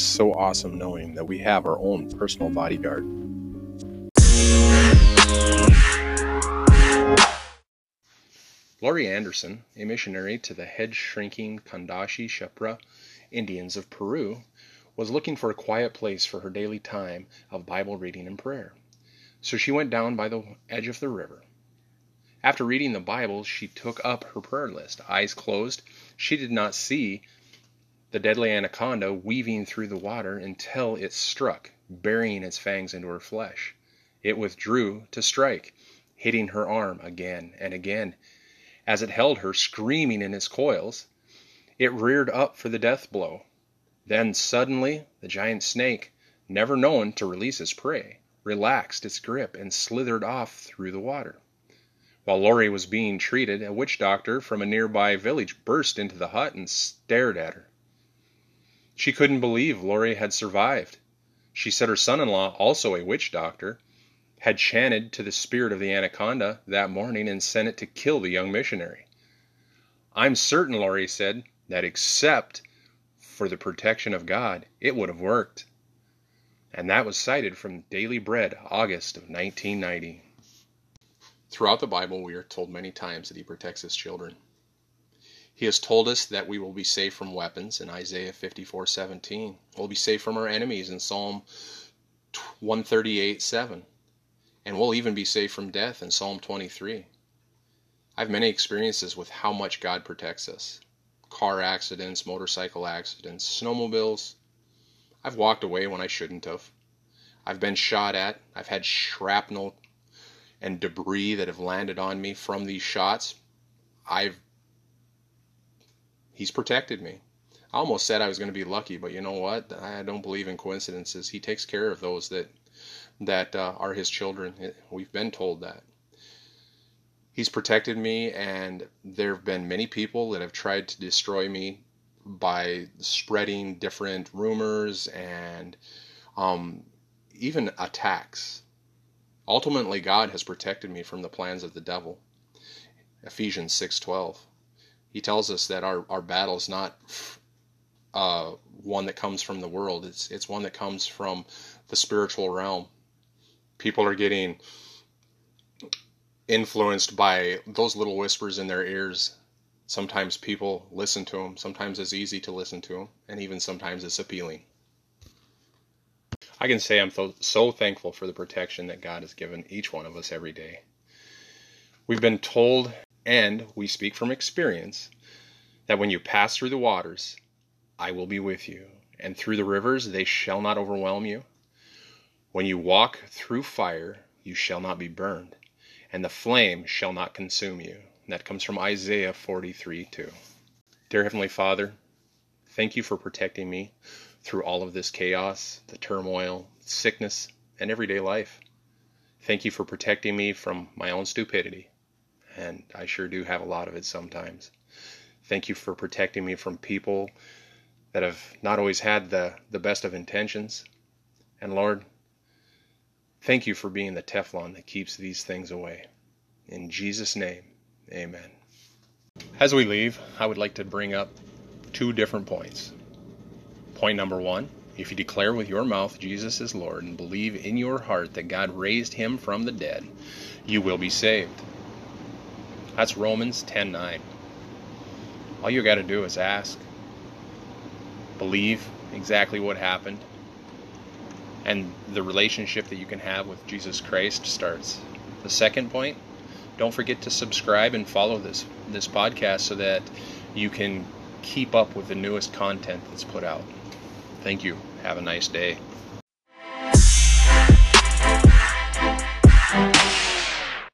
is so awesome knowing that we have our own personal bodyguard. Laurie Anderson, a missionary to the head shrinking Candoshi Shapra Indians of Peru, was looking for a quiet place for her daily time of Bible reading and prayer. So she went down by the edge of the river. After reading the Bible, she took up her prayer list. Eyes closed, she did not see the deadly anaconda weaving through the water until it struck, burying its fangs into her flesh. It withdrew to strike, hitting her arm again and again. As it held her, screaming in its coils, it reared up for the death blow. Then suddenly the giant snake, never known to release its prey, relaxed its grip and slithered off through the water. While Laurie was being treated, a witch doctor from a nearby village burst into the hut and stared at her. She couldn't believe Laurie had survived. She said her son in law, also a witch doctor, had chanted to the spirit of the anaconda that morning and sent it to kill the young missionary. I'm certain, Laurie said, that except for the protection of God, it would have worked. And that was cited from Daily Bread, August of 1990. Throughout the Bible, we are told many times that He protects His children. He has told us that we will be safe from weapons in Isaiah 54:17. We'll be safe from our enemies in Psalm 138:7. And we'll even be safe from death in Psalm 23. I have many experiences with how much God protects us. Car accidents, motorcycle accidents, snowmobiles. I've walked away when I shouldn't have. I've been shot at. I've had shrapnel and debris that have landed on me from these shots, I've he's protected me. I almost said I was going to be lucky, but you know what? I don't believe in coincidences. He takes care of those that that uh, are his children. We've been told that. He's protected me, and there have been many people that have tried to destroy me by spreading different rumors and um, even attacks. Ultimately, God has protected me from the plans of the devil. Ephesians 6:12. He tells us that our, our battle is not uh, one that comes from the world. It's it's one that comes from the spiritual realm. People are getting influenced by those little whispers in their ears. Sometimes people listen to them. Sometimes it's easy to listen to them, and even sometimes it's appealing. I can say I'm so thankful for the protection that God has given each one of us every day. We've been told, and we speak from experience, that when you pass through the waters, I will be with you, and through the rivers, they shall not overwhelm you. When you walk through fire, you shall not be burned, and the flame shall not consume you. And that comes from Isaiah 43 2. Dear Heavenly Father, thank you for protecting me through all of this chaos, the turmoil, sickness, and everyday life. Thank you for protecting me from my own stupidity, and I sure do have a lot of it sometimes. Thank you for protecting me from people that have not always had the, the best of intentions. And Lord, thank you for being the Teflon that keeps these things away. In Jesus' name, amen. As we leave, I would like to bring up two different points. Point number one if you declare with your mouth Jesus is Lord and believe in your heart that God raised him from the dead, you will be saved. That's Romans 10:9. All you got to do is ask. Believe exactly what happened. And the relationship that you can have with Jesus Christ starts. The second point, don't forget to subscribe and follow this this podcast so that you can keep up with the newest content that's put out. Thank you. Have a nice day.